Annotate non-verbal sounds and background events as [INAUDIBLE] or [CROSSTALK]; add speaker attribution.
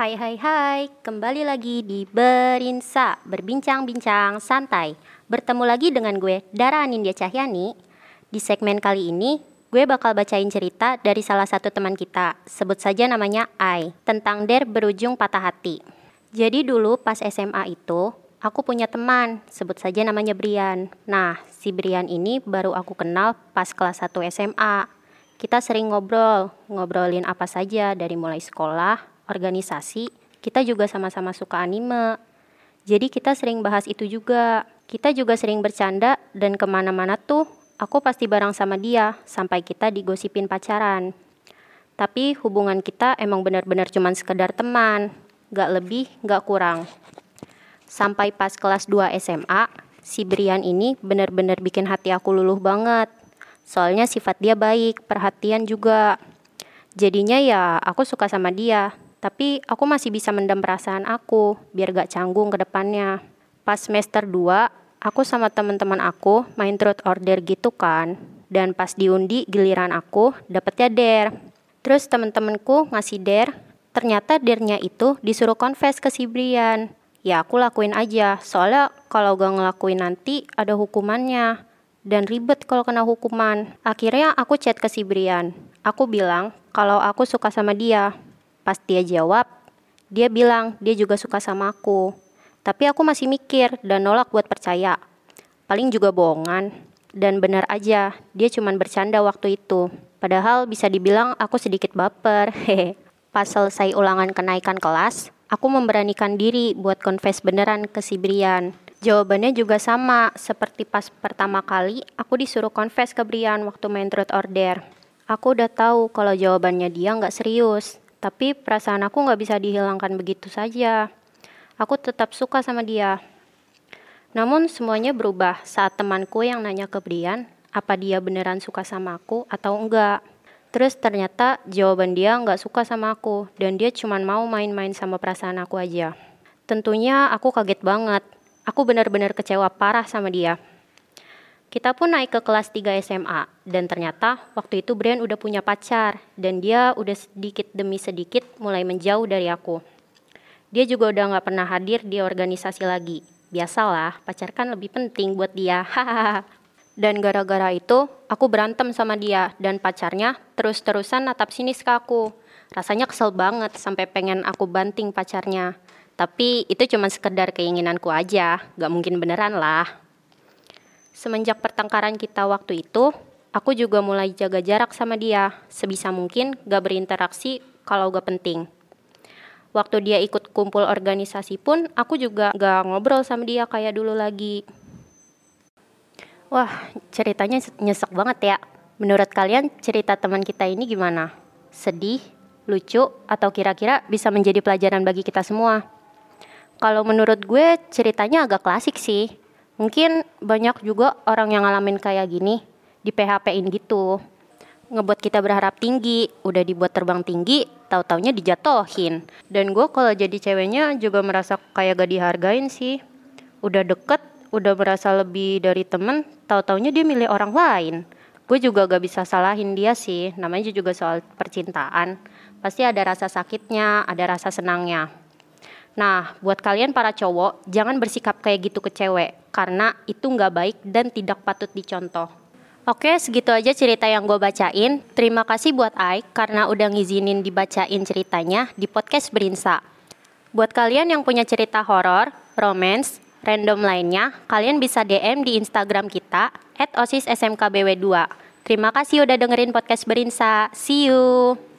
Speaker 1: Hai hai hai, kembali lagi di Berinsa, berbincang-bincang santai. Bertemu lagi dengan gue, Dara Anindya Cahyani. Di segmen kali ini, gue bakal bacain cerita dari salah satu teman kita, sebut saja namanya Ai, tentang Der berujung patah hati. Jadi dulu pas SMA itu, aku punya teman, sebut saja namanya Brian. Nah, si Brian ini baru aku kenal pas kelas 1 SMA. Kita sering ngobrol, ngobrolin apa saja dari mulai sekolah, organisasi, kita juga sama-sama suka anime. Jadi kita sering bahas itu juga. Kita juga sering bercanda dan ke mana-mana tuh aku pasti bareng sama dia sampai kita digosipin pacaran. Tapi hubungan kita emang benar-benar cuman sekedar teman, gak lebih, gak kurang. Sampai pas kelas 2 SMA, si Brian ini benar-benar bikin hati aku luluh banget. Soalnya sifat dia baik, perhatian juga. Jadinya ya aku suka sama dia, tapi aku masih bisa mendam perasaan aku biar gak canggung ke depannya. Pas semester 2, aku sama teman-teman aku main truth order gitu kan. Dan pas diundi giliran aku dapetnya der. Terus temen-temenku ngasih der, ternyata dernya itu disuruh confess ke si Brian. Ya aku lakuin aja, soalnya kalau gak ngelakuin nanti ada hukumannya. Dan ribet kalau kena hukuman. Akhirnya aku chat ke si Brian. Aku bilang kalau aku suka sama dia, Pas dia jawab, dia bilang dia juga suka sama aku. Tapi aku masih mikir dan nolak buat percaya. Paling juga bohongan. Dan benar aja, dia cuman bercanda waktu itu. Padahal bisa dibilang aku sedikit baper. [LAUGHS] Hehe. Pas selesai ulangan kenaikan kelas, aku memberanikan diri buat confess beneran ke si Brian. Jawabannya juga sama, seperti pas pertama kali aku disuruh confess ke Brian waktu main truth order. Aku udah tahu kalau jawabannya dia nggak serius, tapi perasaan aku nggak bisa dihilangkan begitu saja. Aku tetap suka sama dia. Namun semuanya berubah saat temanku yang nanya ke Brian, apa dia beneran suka sama aku atau enggak. Terus ternyata jawaban dia nggak suka sama aku dan dia cuma mau main-main sama perasaan aku aja. Tentunya aku kaget banget. Aku benar-benar kecewa parah sama dia. Kita pun naik ke kelas 3 SMA dan ternyata waktu itu Brian udah punya pacar dan dia udah sedikit demi sedikit mulai menjauh dari aku. Dia juga udah gak pernah hadir di organisasi lagi. Biasalah, pacar kan lebih penting buat dia. [LAUGHS] dan gara-gara itu, aku berantem sama dia dan pacarnya terus-terusan natap sinis ke aku. Rasanya kesel banget sampai pengen aku banting pacarnya. Tapi itu cuma sekedar keinginanku aja, gak mungkin beneran lah. Semenjak pertengkaran kita waktu itu, aku juga mulai jaga jarak sama dia. Sebisa mungkin gak berinteraksi kalau gak penting. Waktu dia ikut kumpul organisasi pun, aku juga gak ngobrol sama dia kayak dulu lagi. Wah, ceritanya nyesek banget ya. Menurut kalian cerita teman kita ini gimana? Sedih, lucu, atau kira-kira bisa menjadi pelajaran bagi kita semua? Kalau menurut gue ceritanya agak klasik sih Mungkin banyak juga orang yang ngalamin kayak gini di PHP-in gitu. Ngebuat kita berharap tinggi, udah dibuat terbang tinggi, tahu-taunya dijatohin. Dan gue kalau jadi ceweknya juga merasa kayak gak dihargain sih. Udah deket, udah merasa lebih dari temen, tahu-taunya dia milih orang lain. Gue juga gak bisa salahin dia sih, namanya juga soal percintaan. Pasti ada rasa sakitnya, ada rasa senangnya. Nah, buat kalian para cowok, jangan bersikap kayak gitu ke cewek, karena itu nggak baik dan tidak patut dicontoh. Oke, segitu aja cerita yang gue bacain. Terima kasih buat Ai karena udah ngizinin dibacain ceritanya di podcast Berinsa. Buat kalian yang punya cerita horor, romance, random lainnya, kalian bisa DM di Instagram kita @osissmkbw2. Terima kasih udah dengerin podcast Berinsa. See you.